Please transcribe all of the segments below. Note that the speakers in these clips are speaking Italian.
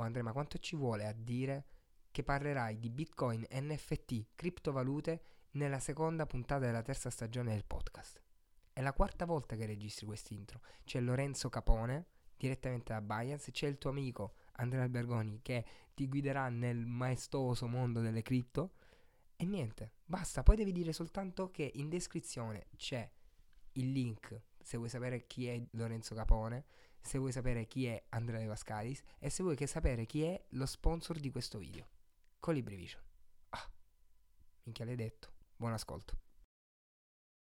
oh Andrea, ma quanto ci vuole a dire che parlerai di Bitcoin, NFT, criptovalute nella seconda puntata della terza stagione del podcast? È la quarta volta che registri quest'intro. C'è Lorenzo Capone, direttamente da Binance, c'è il tuo amico Andrea Albergoni che ti guiderà nel maestoso mondo delle cripto. E niente, basta. Poi devi dire soltanto che in descrizione c'è il link se vuoi sapere chi è Lorenzo Capone, se vuoi sapere chi è Andrea De Vascalis e se vuoi sapere chi è lo sponsor di questo video. Colibri Vision. Ah, minchia l'hai detto. Buon ascolto.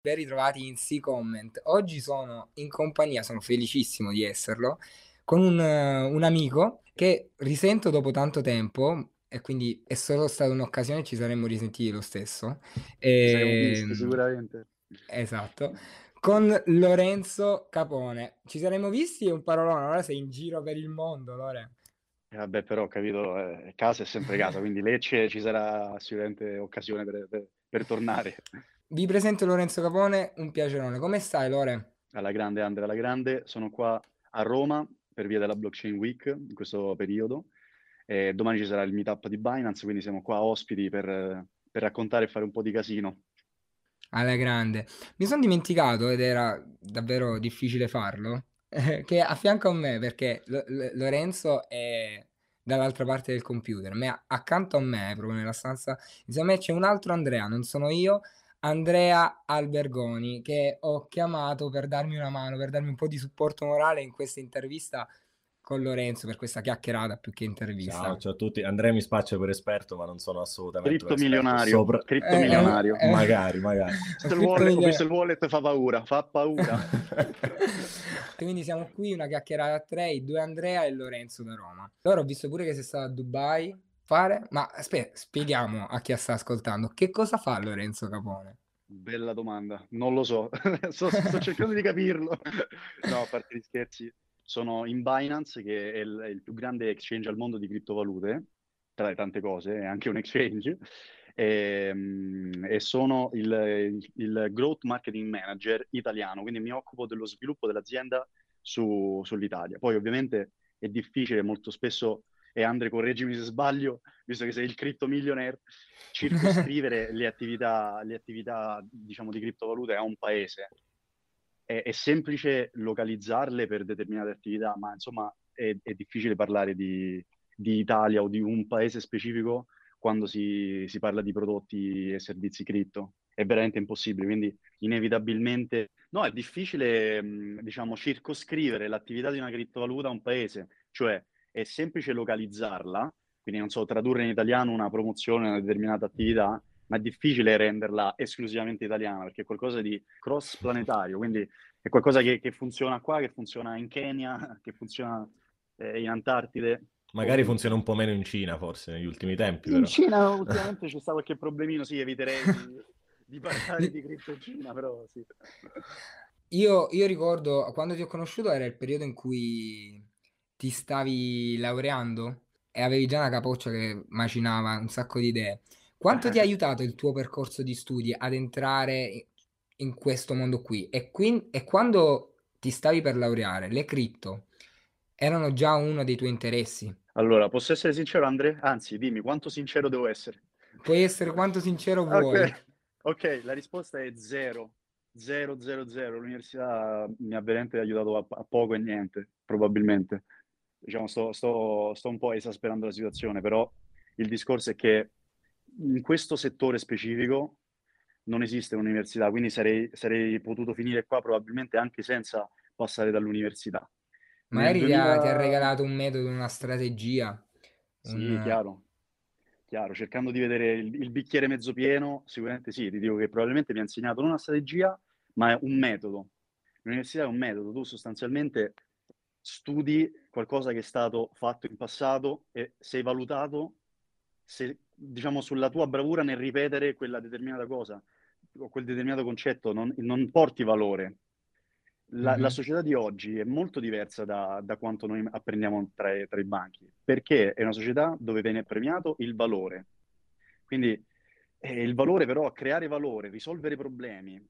Ben ritrovati in C-Comment. Oggi sono in compagnia, sono felicissimo di esserlo, con un, un amico che risento dopo tanto tempo e quindi è solo stata un'occasione ci saremmo risentiti lo stesso. E... Visti, ehm, sicuramente. Esatto con Lorenzo Capone. Ci saremmo visti un parolone, ora sei in giro per il mondo, Lore. Eh vabbè, però ho capito, eh, casa è sempre casa, quindi Lecce ci sarà sicuramente occasione per, per, per, tornare. Vi presento Lorenzo Capone, un piacerone. Come stai, Lore? Alla grande, Andrea, alla grande. Sono qua a Roma per via della Blockchain Week in questo periodo. E domani ci sarà il meetup di Binance, quindi siamo qua ospiti per, per raccontare e fare un po' di casino. Alla grande. Mi sono dimenticato, ed era davvero difficile farlo, che a fianco a me, perché Lo- Lo- Lorenzo è dall'altra parte del computer, ma accanto a me, proprio nella stanza, insieme a me c'è un altro Andrea, non sono io, Andrea Albergoni, che ho chiamato per darmi una mano, per darmi un po' di supporto morale in questa intervista con Lorenzo per questa chiacchierata più che intervista. Ciao, ciao a tutti. Andrea mi spaccia per esperto, ma non sono assolutamente Cripto milionario. Sopra... Cripto eh, milionario. Eh, eh, magari, magari. Questo il, wallet, wallet fa paura, fa paura. Quindi siamo qui, una chiacchierata a tre, due Andrea e Lorenzo da Roma. Allora ho visto pure che sei stato a Dubai fare, ma aspetta, spieghiamo a chi sta ascoltando, che cosa fa Lorenzo Capone? Bella domanda, non lo so, sto, sto cercando di capirlo. No, a parte gli scherzi, sono in Binance, che è il, è il, più grande exchange al mondo di criptovalute, tra le tante cose, è anche un exchange, e, ehm, e sono il, il, Growth Marketing Manager italiano, quindi mi occupo dello sviluppo dell'azienda su, sull'Italia. Poi ovviamente è difficile, molto spesso, e Andre correggimi se sbaglio, visto che sei il crypto millionaire, circoscrivere le attività, le attività diciamo, di criptovalute a un paese è, è, semplice localizzarle per determinate attività, ma insomma è, è difficile parlare di, di, Italia o di un paese specifico quando si, si parla di prodotti e servizi cripto. È veramente impossibile, quindi inevitabilmente... No, è difficile, diciamo, circoscrivere l'attività di una criptovaluta a un paese, cioè è semplice localizzarla, quindi non so, tradurre in italiano una promozione, una determinata attività, ma è difficile renderla esclusivamente italiana perché è qualcosa di cross planetario, quindi è qualcosa che, che funziona qua, che funziona in Kenya, che funziona eh, in Antartide. Magari funziona un po' meno in Cina, forse, negli ultimi tempi. In però. Cina ultimamente c'è stato qualche problemino, sì, eviterei di, di parlare di cripto in Cina, però sì. Io, io ricordo, quando ti ho conosciuto era il periodo in cui ti stavi laureando e avevi già una capoccia che macinava un sacco di idee. Quanto ti ha aiutato il tuo percorso di studi ad entrare in questo mondo qui? E, qui, e quando ti stavi per laureare, le cripto erano già uno dei tuoi interessi? Allora, posso essere sincero, Andre? Anzi, dimmi quanto sincero devo essere. Puoi essere quanto sincero vuoi. Ok, okay la risposta è zero. Zero, zero, zero. L'università mi ha veramente aiutato a, a poco e niente, probabilmente. Diciamo, sto, sto, sto un po' esasperando la situazione, però il discorso è che in questo settore specifico non esiste un'università, quindi sarei, sarei potuto finire qua probabilmente anche senza passare dall'università. Magari 2000... ti ha regalato un metodo, una strategia. Sì, un... chiaro. Chiaro, cercando di vedere il, il, bicchiere mezzo pieno, sicuramente sì, ti dico che probabilmente mi ha insegnato non una strategia, ma un metodo. L'università è un metodo, tu sostanzialmente studi qualcosa che è stato fatto in passato e sei valutato se diciamo, sulla tua bravura nel ripetere quella determinata cosa o quel determinato concetto, non, non porti valore. La, mm-hmm. la, società di oggi è molto diversa da, da quanto noi apprendiamo tra, tra, i banchi, perché è una società dove viene premiato il valore. Quindi eh, il valore però, creare valore, risolvere problemi,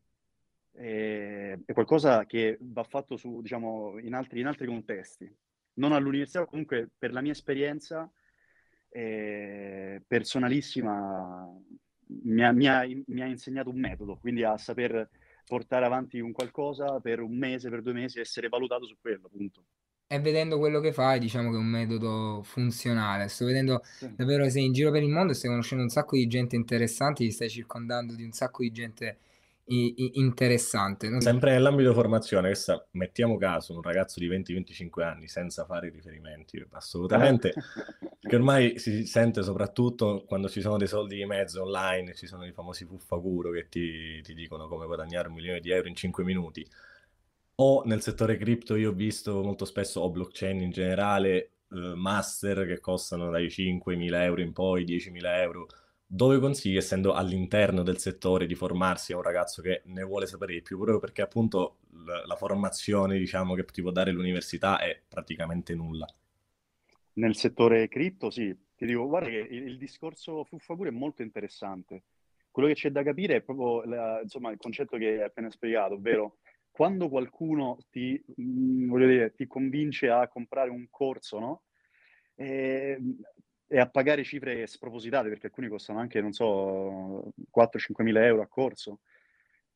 eh, è qualcosa che va fatto su, diciamo, in altri, in altri contesti. non all'università, comunque per la mia esperienza eh, personalissima mi ha, mi, ha, mi ha, insegnato un metodo, quindi a saper portare avanti un qualcosa per un mese, per due mesi, essere valutato su quello, appunto. E vedendo quello che fai, diciamo che è un metodo funzionale. Sto vedendo sì. davvero sei in giro per il mondo, stai conoscendo un sacco di gente interessante, ti stai circondando di un sacco di gente interessante. Non Sempre nell'ambito formazione, questa, mettiamo caso un ragazzo di 20-25 anni senza fare riferimenti, assolutamente, che ormai si sente soprattutto quando ci sono dei soldi di mezzo online, ci sono i famosi fuffaguro che ti, ti dicono come guadagnare un milione di euro in 5 minuti. O nel settore cripto io ho visto molto spesso, o blockchain in generale, eh, master che costano dai 5.000 euro in poi, 10.000 euro dove consigli, essendo all'interno del settore, di formarsi a un ragazzo che ne vuole sapere di più, proprio perché appunto la, la formazione, diciamo, che ti può dare l'università è praticamente nulla. Nel settore cripto, sì. Ti dico, guarda che il, il discorso fuffa pure è molto interessante. Quello che c'è da capire è proprio la, insomma, il concetto che hai appena spiegato, ovvero quando qualcuno ti, mh, mm, dire, ti convince a comprare un corso, no? Eh, e a pagare cifre spropositate, perché alcuni costano anche, non so, 4-5 mila euro a corso.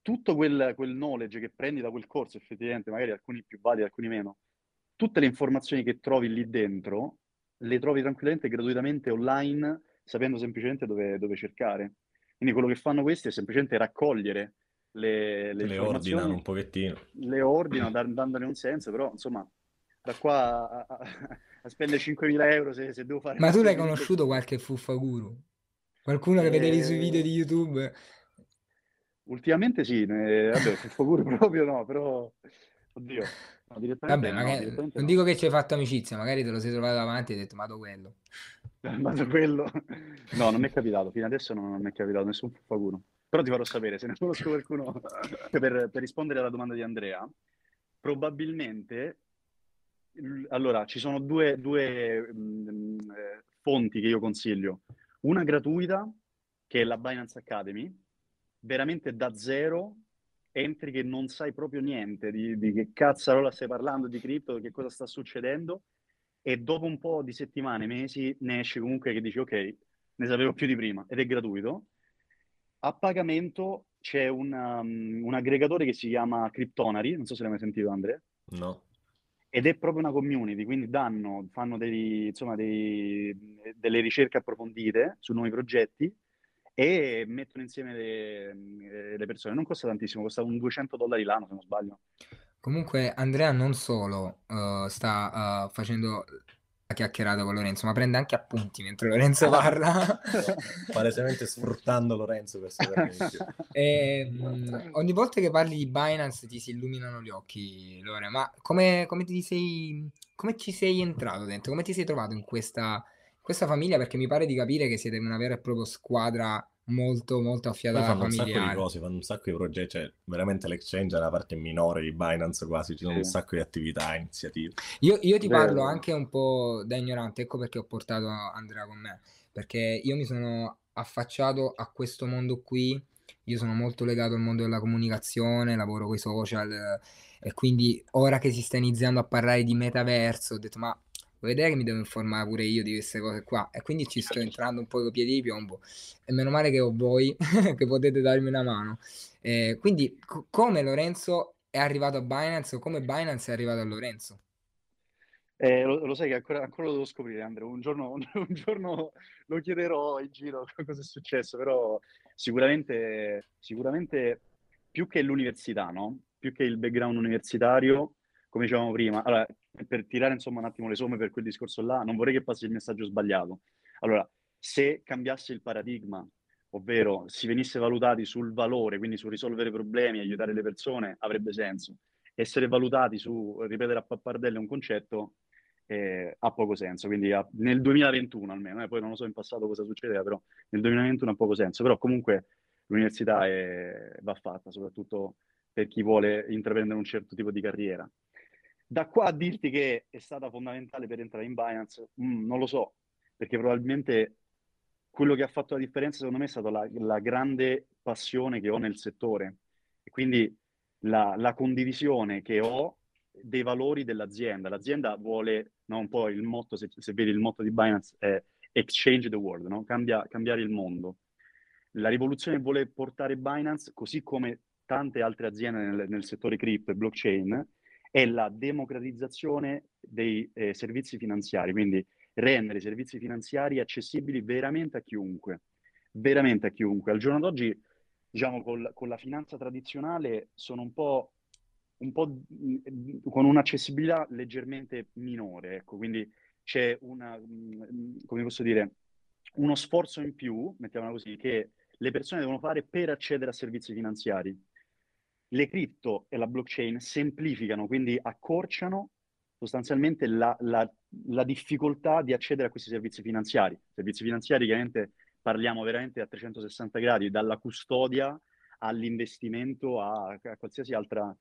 Tutto quel, quel, knowledge che prendi da quel corso, effettivamente, magari alcuni più validi, alcuni meno, tutte le informazioni che trovi lì dentro, le trovi tranquillamente, gratuitamente online, sapendo semplicemente dove, dove cercare. Quindi quello che fanno questi è semplicemente raccogliere le, le, le ordinano un pochettino. Le ordinano, dandone un senso, però insomma, da qua a, a, a spendere 5.000 euro se, se, devo fare... Ma tu l'hai conosciuto qualche fuffa guru? Qualcuno che vedevi sui video di YouTube? Ultimamente sì, eh, vabbè, fuffa guru proprio no, però... Oddio, no, direttamente, vabbè, magari, no, non no. dico che ci hai fatto amicizia, magari te lo sei trovato davanti e hai detto, ma quello. ma quello... No, non mi è capitato, fino adesso non, non mi è capitato nessun fuffa guru. Però ti farò sapere, se ne conosco qualcuno... per, per rispondere alla domanda di Andrea, probabilmente allora, ci sono due, due mh, mm, eh, fonti che io consiglio. Una gratuita, che è la Binance Academy, veramente da zero, entri che non sai proprio niente di, di che cazzarola stai parlando, di cripto, che cosa sta succedendo, e dopo un po' di settimane, mesi, ne esci comunque che dici ok, ne sapevo più di prima, ed è gratuito. A pagamento c'è un, um, un aggregatore che si chiama Cryptonary, non so se l'hai mai sentito Andrea. No ed è proprio una community, quindi danno, fanno dei, insomma, dei, delle ricerche approfondite su nuovi progetti e mettono insieme le, le, persone. Non costa tantissimo, costa un 200 dollari l'anno se non sbaglio. Comunque Andrea non solo uh, sta uh, facendo chiacchierata con Lorenzo, ma prende anche appunti mentre Lorenzo parla. Palesemente sfruttando Lorenzo per sapere e, mh, mm, Ogni volta che parli di Binance ti si illuminano gli occhi, Lore, ma come, come, ti sei, come ci sei entrato dentro? Come ti sei trovato in questa, questa famiglia? Perché mi pare di capire che siete una vera e propria squadra molto molto affiatata fanno familiare. un sacco di cose, fanno un sacco di progetti, cioè veramente l'exchange è la parte minore di Binance quasi, ci sono sì. un sacco di attività, iniziative. Io, io ti Beh, parlo anche un po' da ignorante, ecco perché ho portato Andrea con me, perché io mi sono affacciato a questo mondo qui, io sono molto legato al mondo della comunicazione, lavoro con i social e quindi ora che si sta iniziando a parlare di metaverso ho detto ma vedere che mi devo informare pure io di queste cose qua? E quindi ci sto entrando un po' con i piedi di piombo. E meno male che ho voi che potete darmi una mano. Eh, quindi co- come Lorenzo è arrivato a Binance o come Binance è arrivato a Lorenzo? Eh, lo, lo, sai che ancora, ancora, lo devo scoprire Andrea. Un giorno, un, un giorno lo chiederò in giro cosa è successo però sicuramente, sicuramente più che l'università no? più che il background universitario come dicevamo prima, allora, per tirare insomma un attimo le somme per quel discorso là, non vorrei che passi il messaggio sbagliato. Allora, se cambiasse il paradigma, ovvero si venisse valutati sul valore, quindi su risolvere problemi, aiutare le persone, avrebbe senso. Essere valutati su ripetere a pappardelle un concetto eh, ha poco senso. Quindi ha, nel 2021 almeno, eh, poi non lo so in passato cosa succedeva, però nel 2021 ha poco senso. Però comunque l'università è, va fatta, soprattutto per chi vuole intraprendere un certo tipo di carriera. Da qua a dirti che è stata fondamentale per entrare in Binance, mm, non lo so, perché probabilmente quello che ha fatto la differenza secondo me è stata la, la grande passione che ho nel settore e quindi la, la condivisione che ho dei valori dell'azienda. L'azienda vuole, no, un po' il motto, se, se, vedi il motto di Binance, è exchange the world, no? Cambia, cambiare il mondo. La rivoluzione vuole portare Binance, così come tante altre aziende nel, nel settore cripto e blockchain, è la democratizzazione dei eh, servizi finanziari, quindi rendere i servizi finanziari accessibili veramente a chiunque, veramente a chiunque. Al giorno d'oggi, diciamo, col, con la finanza tradizionale sono un po', un po' con un'accessibilità leggermente minore, ecco, quindi c'è una, come posso dire, uno sforzo in più, mettiamola così, che le persone devono fare per accedere a servizi finanziari le cripto e la blockchain semplificano, quindi accorciano sostanzialmente la, la, la, difficoltà di accedere a questi servizi finanziari. Servizi finanziari, chiaramente parliamo veramente a 360 gradi, dalla custodia all'investimento a, a qualsiasi altra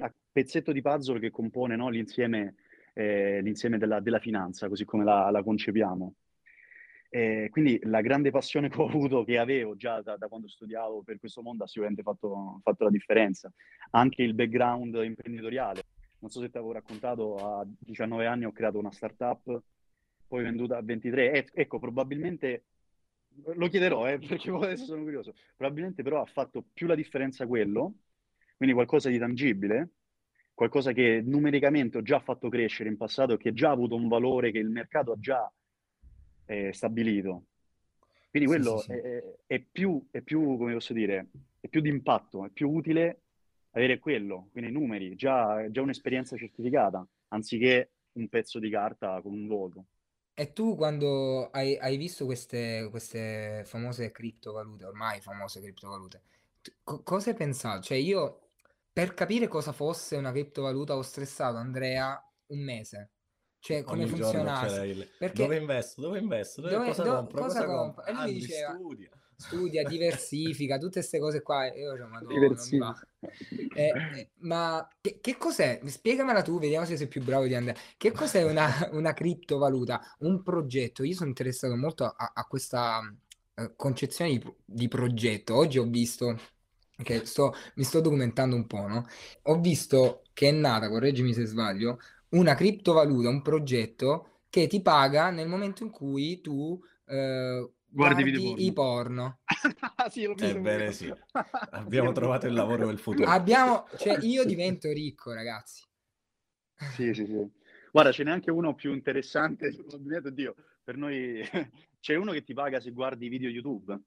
a pezzetto di puzzle che compone no, l'insieme, eh, l'insieme della, della, finanza, così come la, la concepiamo. E quindi la grande passione che ho avuto, che avevo già da, da quando studiavo per questo mondo, ha sicuramente fatto, fatto, la differenza. Anche il background imprenditoriale. Non so se ti avevo raccontato, a 19 anni ho creato una startup, poi venduta a 23. E, ecco, probabilmente, lo chiederò eh, perché adesso sono curioso, probabilmente però ha fatto più la differenza quello, quindi qualcosa di tangibile, qualcosa che numericamente ho già fatto crescere in passato, che già ha avuto un valore che il mercato ha già eh, stabilito. Quindi quello sì, sì. È, è, più, è più, come posso dire, è più di impatto, è più utile avere quello, quindi i numeri, già, già un'esperienza certificata, anziché un pezzo di carta con un voto. E tu quando hai, hai visto queste, queste, famose criptovalute, ormai famose criptovalute, co- cosa hai pensato? Cioè io, per capire cosa fosse una criptovaluta, ho stressato Andrea un mese. Cioè, come funziona? Perché... Dove investo? Dove investo? Dove, cosa do, compro? Cosa, cosa compro? E lui mi diceva, studia. studia, diversifica, tutte queste cose qua. E io dicevo, madonna, eh, eh, ma che, che, cos'è? Spiegamela tu, vediamo se sei più bravo di Andrea. Che cos'è una, una criptovaluta? Un progetto? Io sono interessato molto a, a questa uh, concezione di, di progetto. Oggi ho visto che sto, mi sto documentando un po', no? Ho visto che è nata, correggimi se sbaglio, una criptovaluta, un progetto che ti paga nel momento in cui tu eh, guardi, guardi i porno. ah, sì, l'ho Ebbene sì, abbiamo trovato il lavoro del futuro. Abbiamo, cioè io divento ricco, ragazzi. Sì, sì, sì. Guarda, ce n'è anche uno più interessante, Dio, per noi c'è uno che ti paga se guardi i video YouTube.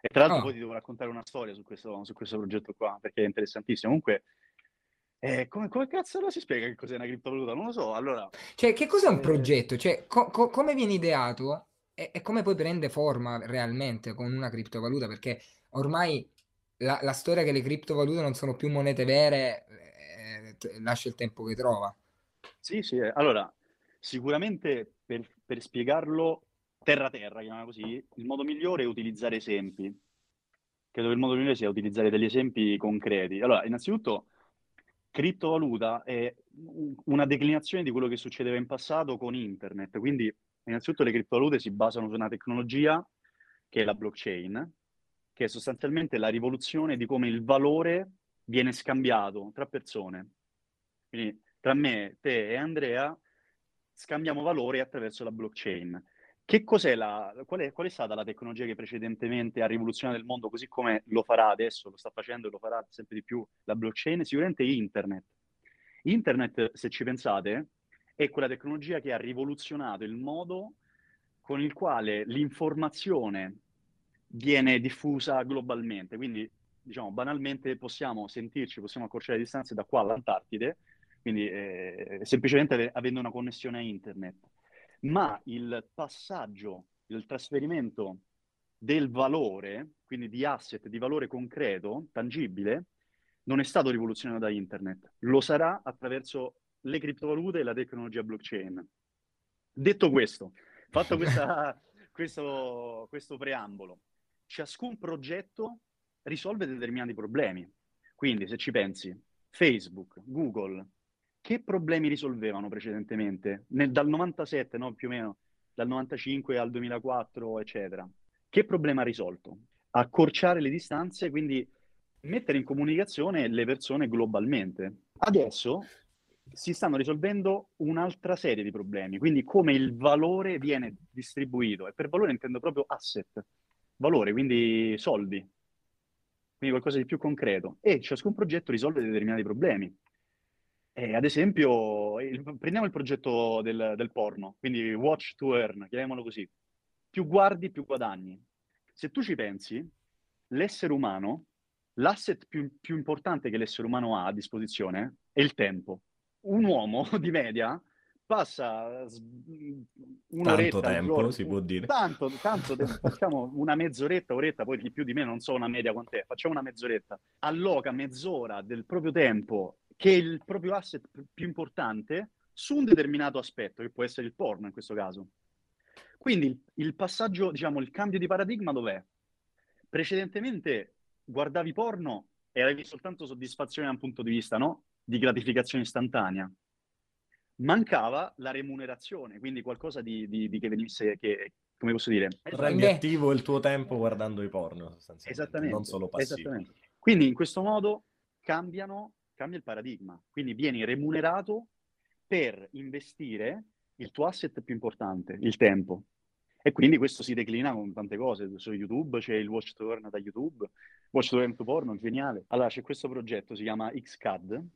E tra l'altro oh. poi ti devo raccontare una storia su questo, su questo progetto qua, perché è interessantissimo. Comunque, eh, come, come, cazzo lo si spiega che cos'è una criptovaluta? Non lo so. Allora, cioè, che cos'è un eh... progetto? Cioè, co- co- come viene ideato e-, e, come poi prende forma realmente con una criptovaluta? Perché ormai la, la storia che le criptovalute non sono più monete vere eh, t- lascia il tempo che trova. Sì, sì. Eh. Allora, sicuramente per, per spiegarlo terra terra, chiamiamola così, il modo migliore è utilizzare esempi. Credo che il modo migliore sia utilizzare degli esempi concreti. Allora, innanzitutto criptovaluta è una declinazione di quello che succedeva in passato con internet. Quindi, innanzitutto, le criptovalute si basano su una tecnologia che è la blockchain, che è sostanzialmente la rivoluzione di come il valore viene scambiato tra persone. Quindi, tra me, te e Andrea scambiamo valore attraverso la blockchain. Che cos'è la, qual, è, qual è stata la tecnologia che precedentemente ha rivoluzionato il mondo, così come lo farà adesso, lo sta facendo e lo farà sempre di più la blockchain? Sicuramente internet. Internet, se ci pensate, è quella tecnologia che ha rivoluzionato il modo con il quale l'informazione viene diffusa globalmente. Quindi, diciamo, banalmente possiamo sentirci, possiamo accorciare le distanze da qua all'Antartide, quindi eh, semplicemente avendo una connessione a internet ma il passaggio, il trasferimento del valore, quindi di asset, di valore concreto, tangibile, non è stato rivoluzionato da internet, lo sarà attraverso le criptovalute e la tecnologia blockchain. Detto questo, fatto questa, questo, questo preambolo, ciascun progetto risolve determinati problemi. Quindi, se ci pensi, Facebook, Google, che problemi risolvevano precedentemente? Nel, dal 97, no, più o meno, dal 95 al 2004, eccetera. Che problema ha risolto? Accorciare le distanze, quindi mettere in comunicazione le persone globalmente. Adesso si stanno risolvendo un'altra serie di problemi, quindi come il valore viene distribuito. E per valore intendo proprio asset, valore, quindi soldi, quindi qualcosa di più concreto. E ciascun progetto risolve determinati problemi. E ad esempio, il, prendiamo il progetto del, del porno, quindi watch to earn, chiamiamolo così. Più guardi, più guadagni. Se tu ci pensi, l'essere umano, l'asset più, più importante che l'essere umano ha a disposizione è il tempo. Un uomo di media passa un'oretta tanto tempo, giorno, si può dire. Tanto, tanto tempo, facciamo una mezz'oretta, oretta, poi di più di me non so una media quant'è, facciamo una mezz'oretta, alloca mezz'ora del proprio tempo, che è il proprio asset più importante, su un determinato aspetto, che può essere il porno in questo caso. Quindi il, passaggio, diciamo, il cambio di paradigma dov'è? Precedentemente guardavi porno e avevi soltanto soddisfazione da un punto di vista, no? Di gratificazione istantanea mancava la remunerazione, quindi qualcosa di, di, di che venisse, che, come posso dire... Rendi attivo il tuo tempo guardando i porno, sostanzialmente, esattamente, non solo passivo. Quindi in questo modo cambiano, cambia il paradigma, quindi vieni remunerato per investire il tuo asset più importante, il tempo. E quindi questo si declina con tante cose. Su YouTube c'è il Watch to Earn da YouTube, Watch to Earn to Porno, geniale. Allora c'è questo progetto, si chiama XCAD,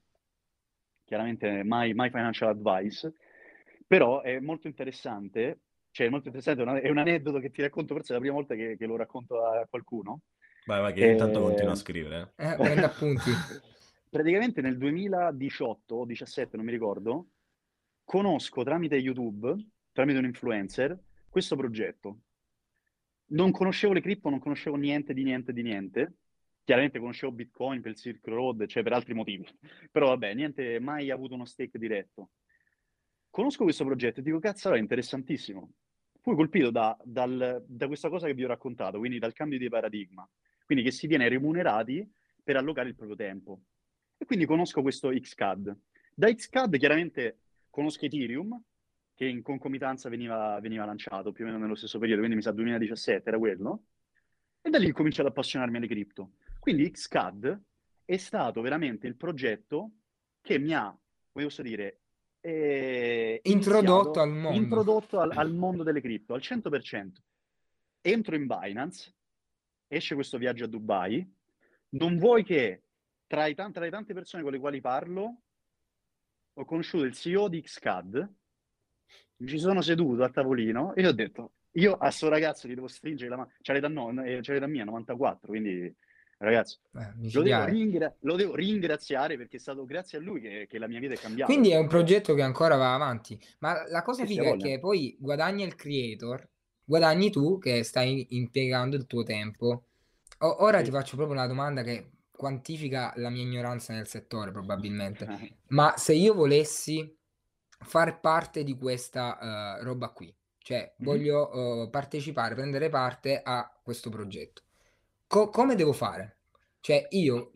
chiaramente mai, mai financial advice, però è molto interessante, cioè è molto interessante, è un aneddoto che ti racconto, forse è la prima volta che, che lo racconto a qualcuno. Vai, vai, che e... intanto continua a scrivere. Eh, prende appunti. Praticamente nel 2018 o 2017, non mi ricordo, conosco tramite YouTube, tramite un influencer, questo progetto. Non conoscevo le cripto, non conoscevo niente di niente di niente, Chiaramente conoscevo Bitcoin per il Silk Road, cioè per altri motivi, però vabbè, niente, mai avuto uno stake diretto. Conosco questo progetto e dico, cazzo, è interessantissimo. Fui colpito da, dal, da questa cosa che vi ho raccontato, quindi dal cambio di paradigma, quindi che si viene remunerati per allocare il proprio tempo. E quindi conosco questo XCAD. Da XCAD chiaramente conosco Ethereum, che in concomitanza veniva, veniva lanciato più o meno nello stesso periodo, quindi mi sa 2017 era quello, e da lì ho cominciato ad appassionarmi alle cripto. Quindi Xcad è stato veramente il progetto che mi ha, come posso dire, eh, introdotto, al mondo. introdotto al, al mondo delle cripto al 100%. Entro in Binance, esce questo viaggio a Dubai, non vuoi che tra, i t- tra le tante persone con le quali parlo, ho conosciuto il CEO di Xcad, mi ci sono seduto a tavolino e ho detto, io a sto ragazzo gli devo stringere la mano, c'è l'età, no, c'è l'età mia, 94, quindi Ragazzi, eh, lo, devo ringra- lo, devo ringraziare perché è stato grazie a lui che, che, la mia vita è cambiata. Quindi è un progetto che ancora va avanti. Ma la cosa figa è che poi guadagni il creator, guadagni tu che stai impiegando il tuo tempo. O- ora sì. ti faccio proprio una domanda che quantifica la mia ignoranza nel settore, probabilmente. Ma se io volessi far parte di questa uh, roba qui, cioè mm-hmm. voglio uh, partecipare, prendere parte a questo progetto Co- come devo fare? Cioè, io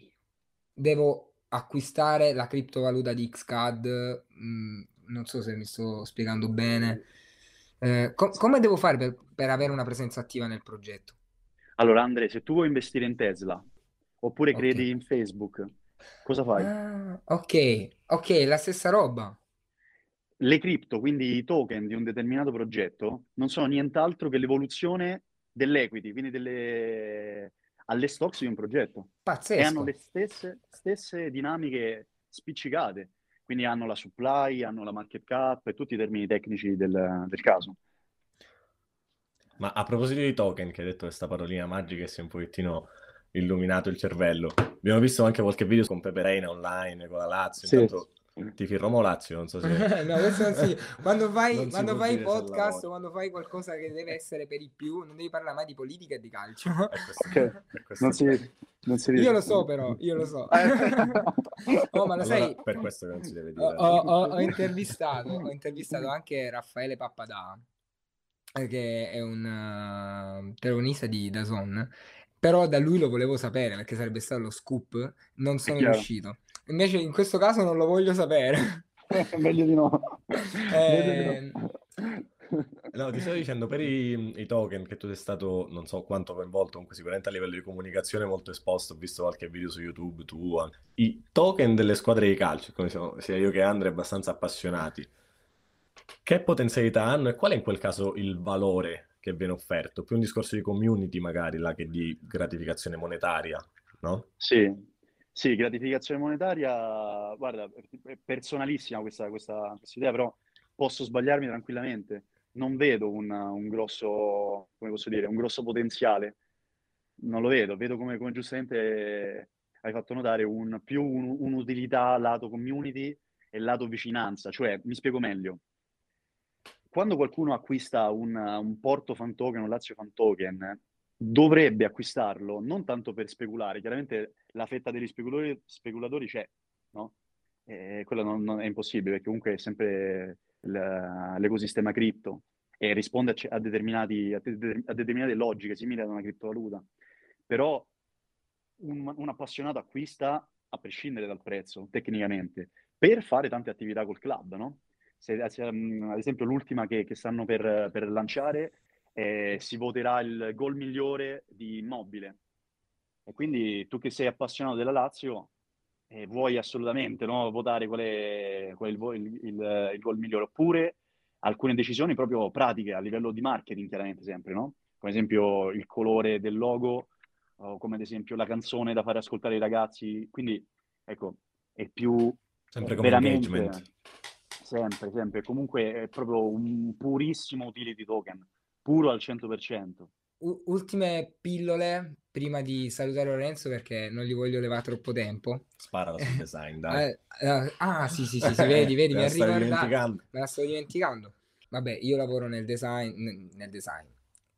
devo acquistare la criptovaluta di Xcad, mh, mm, non so se mi sto spiegando bene. Eh, co- come devo fare per, per avere una presenza attiva nel progetto? Allora, Andre, se tu vuoi investire in Tesla oppure okay. credi in Facebook, cosa fai? Ah, ok, ok, la stessa roba. Le cripto, quindi i token di un determinato progetto, non sono nient'altro che l'evoluzione dell'equity, quindi delle, alle stocks di un progetto. Pazzesco. E hanno le stesse, stesse dinamiche spiccicate. Quindi hanno la supply, hanno la market cap e tutti i termini tecnici del, del caso. Ma a proposito di token, che hai detto questa parolina magica e si è un pochettino illuminato il cervello, abbiamo visto anche qualche video con Pepe Reina online, con la Lazio, sì. intanto Tifi Romo Lazio, non so se... no, questo non si... Quando fai, quando fai podcast, quando fai qualcosa che deve essere per i più, non devi parlare mai di politica e di calcio. Okay. non si, non si io lo so però, io lo so. oh, ma lo allora, sai... Per questo non si deve dire. Ho, ho, ho, intervistato, ho intervistato anche Raffaele Pappadà, eh, che è un uh, telefonista di Dazon, però da lui lo volevo sapere perché sarebbe stato lo scoop, non sono riuscito. Invece in questo caso non lo voglio sapere. Meglio di no. Eh, No, ti stavo dicendo, per i, i token che tu sei stato, non so quanto coinvolto, comunque sicuramente a livello di comunicazione molto esposto, ho visto qualche video su YouTube tuo. I token delle squadre di calcio, come siamo, sia io che Andre, abbastanza appassionati, che potenzialità hanno e qual è in quel caso il valore che viene offerto? Più un discorso di community magari, là, che di gratificazione monetaria, no? Sì, sì, gratificazione monetaria, guarda, è personalissima questa, questa, questa idea, però posso sbagliarmi tranquillamente. Non vedo un, un grosso, come posso dire, un grosso potenziale. Non lo vedo, vedo come, come giustamente hai fatto notare un, più un, un'utilità lato community e lato vicinanza. Cioè, mi spiego meglio. Quando qualcuno acquista un, un Porto fan token, un Lazio fan token, dovrebbe acquistarlo non tanto per speculare, chiaramente la fetta degli speculatori, speculatori c'è, no? E quello non, non è impossibile perché comunque è sempre l'ecosistema cripto e risponde a, a, determinati, a, a, determinate logiche simili ad una criptovaluta. Però un, un, appassionato acquista a prescindere dal prezzo, tecnicamente, per fare tante attività col club, no? Se, mm, ad esempio l'ultima che, che stanno per, per lanciare eh, si voterà il gol migliore di Immobile. E quindi tu che sei appassionato della Lazio eh, vuoi assolutamente no, votare qual è, qual è il, il, il, il, gol migliore, oppure alcune decisioni proprio pratiche a livello di marketing, chiaramente sempre, no? Come esempio il colore del logo, o come ad esempio la canzone da fare ascoltare ai ragazzi. Quindi, ecco, è più sempre come veramente, engagement. Sempre, sempre. Comunque è proprio un purissimo utility token, puro al 100% ultime pillole prima di salutare Lorenzo perché non gli voglio levare troppo tempo. Sparala sul design, dai. Uh, ah, sì, sì, sì, sì vedi, vedi, mi ricordato. Me la sto dimenticando. Vabbè, io lavoro nel design, nel design.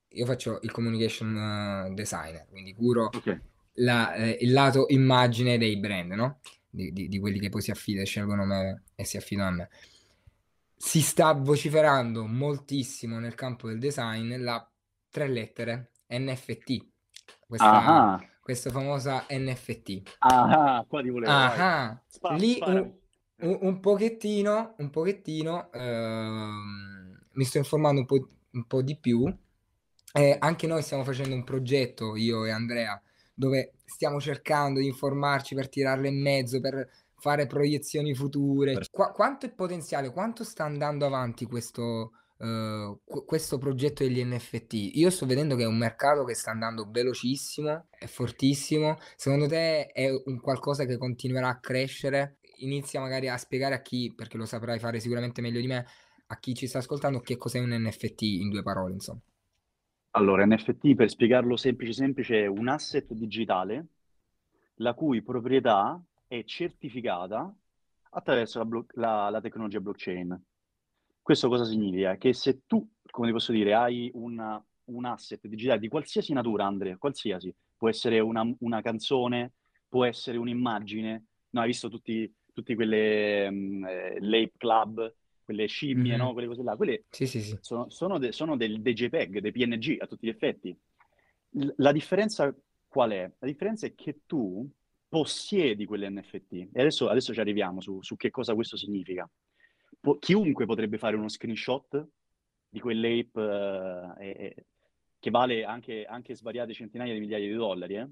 Io faccio il communication designer, quindi curo okay. la, eh, il lato immagine dei brand, no? Di, di, di, quelli che poi si affidano, scelgono me e si affidano a me. Si sta vociferando moltissimo nel campo del design la tre lettere, NFT. Questa, questa famosa NFT. Ah, qua ti volevo. Ah, spara, Lì spara. Un, un, un, pochettino, un pochettino, ehm, mi sto informando un po', un po di più. Eh, anche noi stiamo facendo un progetto, io e Andrea, dove stiamo cercando di informarci per tirarle in mezzo, per fare proiezioni future. Qu- quanto è potenziale, quanto sta andando avanti questo, Uh, questo progetto degli NFT. Io sto vedendo che è un mercato che sta andando velocissimo, è fortissimo. Secondo te è un qualcosa che continuerà a crescere? Inizia magari a spiegare a chi, perché lo saprai fare sicuramente meglio di me, a chi ci sta ascoltando che cos'è un NFT in due parole, insomma. Allora, NFT per spiegarlo semplice semplice è un asset digitale la cui proprietà è certificata attraverso la, blo- la, la tecnologia blockchain. Questo cosa significa? Che se tu, come ti posso dire, hai una, un asset digitale di qualsiasi natura, Andrea, qualsiasi, può essere una, una canzone, può essere un'immagine, no, hai visto tutti, tutti quelle um, eh, Lape Club, quelle scimmie, mm-hmm. no? Quelle cose là, quelle sì, sì, sì. sono, sono, de, sono del, dei JPEG, dei PNG a tutti gli effetti. L- la differenza qual è? La differenza è che tu possiedi quelle NFT. E adesso, adesso ci arriviamo su, su che cosa questo significa po- chiunque potrebbe fare uno screenshot di quell'ape eh, che vale anche, anche, svariate centinaia di migliaia di dollari, eh?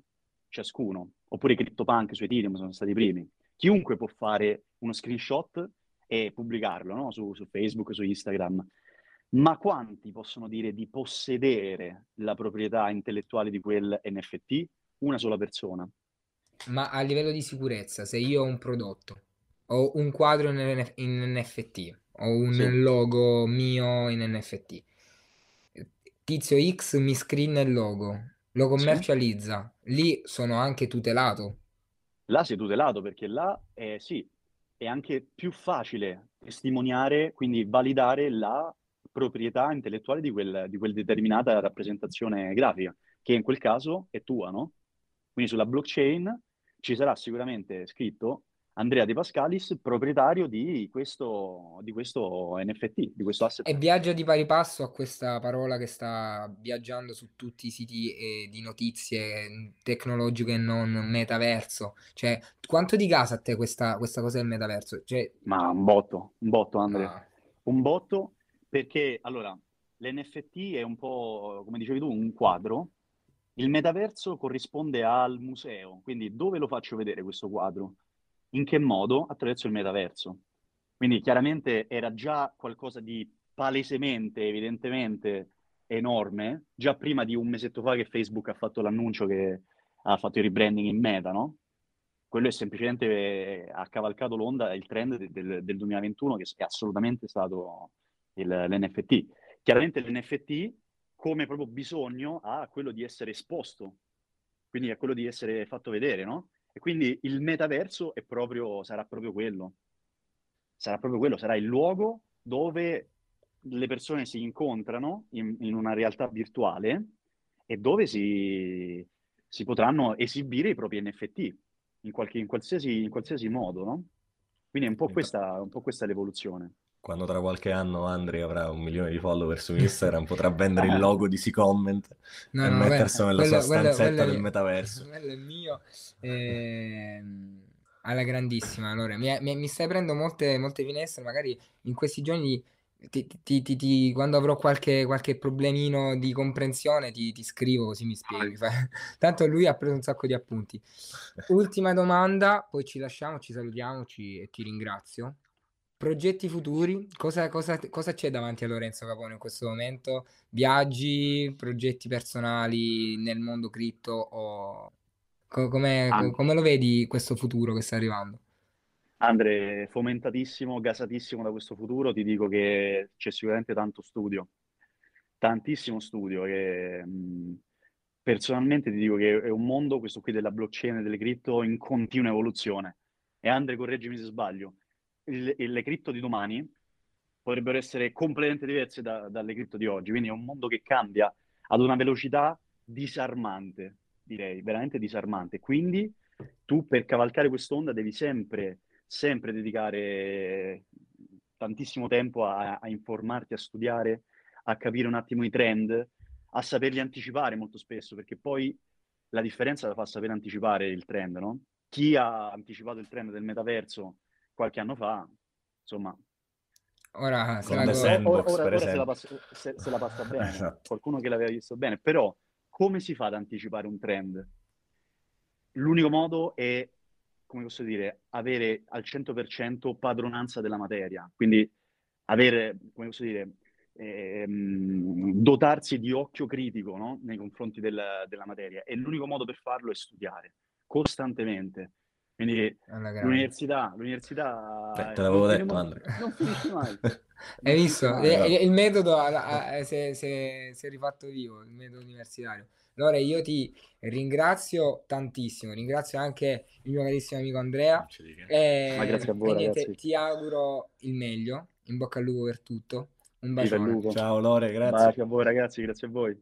ciascuno. Oppure CryptoPunk su Ethereum sono stati i primi. Chiunque può fare uno screenshot e pubblicarlo no? su, su Facebook, su Instagram. Ma quanti possono dire di possedere la proprietà intellettuale di quel NFT? Una sola persona. Ma a livello di sicurezza, se io ho un prodotto ho un quadro in, in NFT, ho un sì. logo mio in NFT. Tizio X mi screen il logo, lo commercializza, sì. lì sono anche tutelato. Là sei tutelato perché là è, sì, è anche più facile testimoniare, quindi validare la proprietà intellettuale di, quel, di quella determinata rappresentazione grafica, che in quel caso è tua, no? Quindi sulla blockchain ci sarà sicuramente scritto Andrea De Pascalis, proprietario di questo, di questo NFT, di questo asset. E viaggia di pari passo a questa parola che sta viaggiando su tutti i siti eh, di notizie tecnologiche e non metaverso. Cioè, quanto di casa a te questa, questa cosa del metaverso? Cioè... Ma un botto, un botto Andrea, ah. un botto Perché, allora, l'NFT è un po', come dicevi tu, un quadro. Il metaverso corrisponde al museo, quindi dove lo faccio vedere questo quadro? In che modo? Attraverso il metaverso. Quindi chiaramente era già qualcosa di palesemente, evidentemente enorme, già prima di un mesetto fa che Facebook ha fatto l'annuncio che ha fatto il rebranding in meta, no? Quello è semplicemente, eh, ha cavalcato l'onda, il trend del, del 2021 che è assolutamente stato il, l'NFT. Chiaramente l'NFT come proprio bisogno ha quello di essere esposto, quindi è quello di essere fatto vedere, no? E quindi il metaverso è proprio, sarà proprio quello. Sarà proprio quello, sarà il luogo dove le persone si incontrano in, in una realtà virtuale e dove si, si, potranno esibire i propri NFT in, qualche, in, qualsiasi, in qualsiasi, modo, no? Quindi è un po' questa, un po' questa l'evoluzione. Quando tra qualche anno Andri avrà un milione di follower su Instagram, potrà vendere il logo di Comment no, e no, metterselo nella quello, sua stanzetta quello, quello del metaverso. Quello è mio. Eh, alla grandissima. Allora, mi, mi, mi stai prendendo molte, molte finestre, magari in questi giorni ti, ti, ti, ti, quando avrò qualche, qualche problemino di comprensione ti, scrivo così mi spieghi. Tanto lui ha preso un sacco di appunti. Ultima domanda, poi ci lasciamo, ci salutiamo ci, e ti ringrazio. Progetti futuri, cosa, cosa, cosa, c'è davanti a Lorenzo Capone in questo momento? Viaggi, progetti personali nel mondo cripto o co- come, ah. come lo vedi questo futuro che sta arrivando? Andre, fomentatissimo, gasatissimo da questo futuro, ti dico che c'è sicuramente tanto studio, tantissimo studio. Che, mh, personalmente ti dico che è un mondo, questo qui della blockchain e delle cripto, in continua evoluzione. E Andre, correggimi se sbaglio, il, le cripto di domani potrebbero essere completamente diverse da, dalle cripto di oggi, quindi è un mondo che cambia ad una velocità disarmante, direi, veramente disarmante. Quindi tu per cavalcare quest'onda devi sempre sempre dedicare tantissimo tempo a, a, informarti, a studiare, a capire un attimo i trend, a saperli anticipare molto spesso, perché poi la differenza la fa sapere anticipare il trend, no? Chi ha anticipato il trend del metaverso qualche anno fa, insomma... Ora, se la, sandbox, ora, ora se, la passa, se, se la passa bene, esatto. qualcuno che l'aveva visto bene, però come si fa ad anticipare un trend? L'unico modo è come posso dire, avere al 100% padronanza della materia, quindi avere, come posso dire, ehm, dotarsi di occhio critico no? nei confronti del, della materia e l'unico modo per farlo è studiare costantemente. Quindi l'università, l'università Beh, te l'avevo detto, Andrea. Non finisce mai. Hai visto? Il, il metodo si è rifatto vivo, il metodo universitario. Allora io ti ringrazio tantissimo, ringrazio anche il mio carissimo amico Andrea. E, Ma grazie a voi, niente, ti auguro il meglio, in bocca al lupo per tutto. Un bacione. Ciao Lore, grazie. Bacio a voi ragazzi, grazie a voi.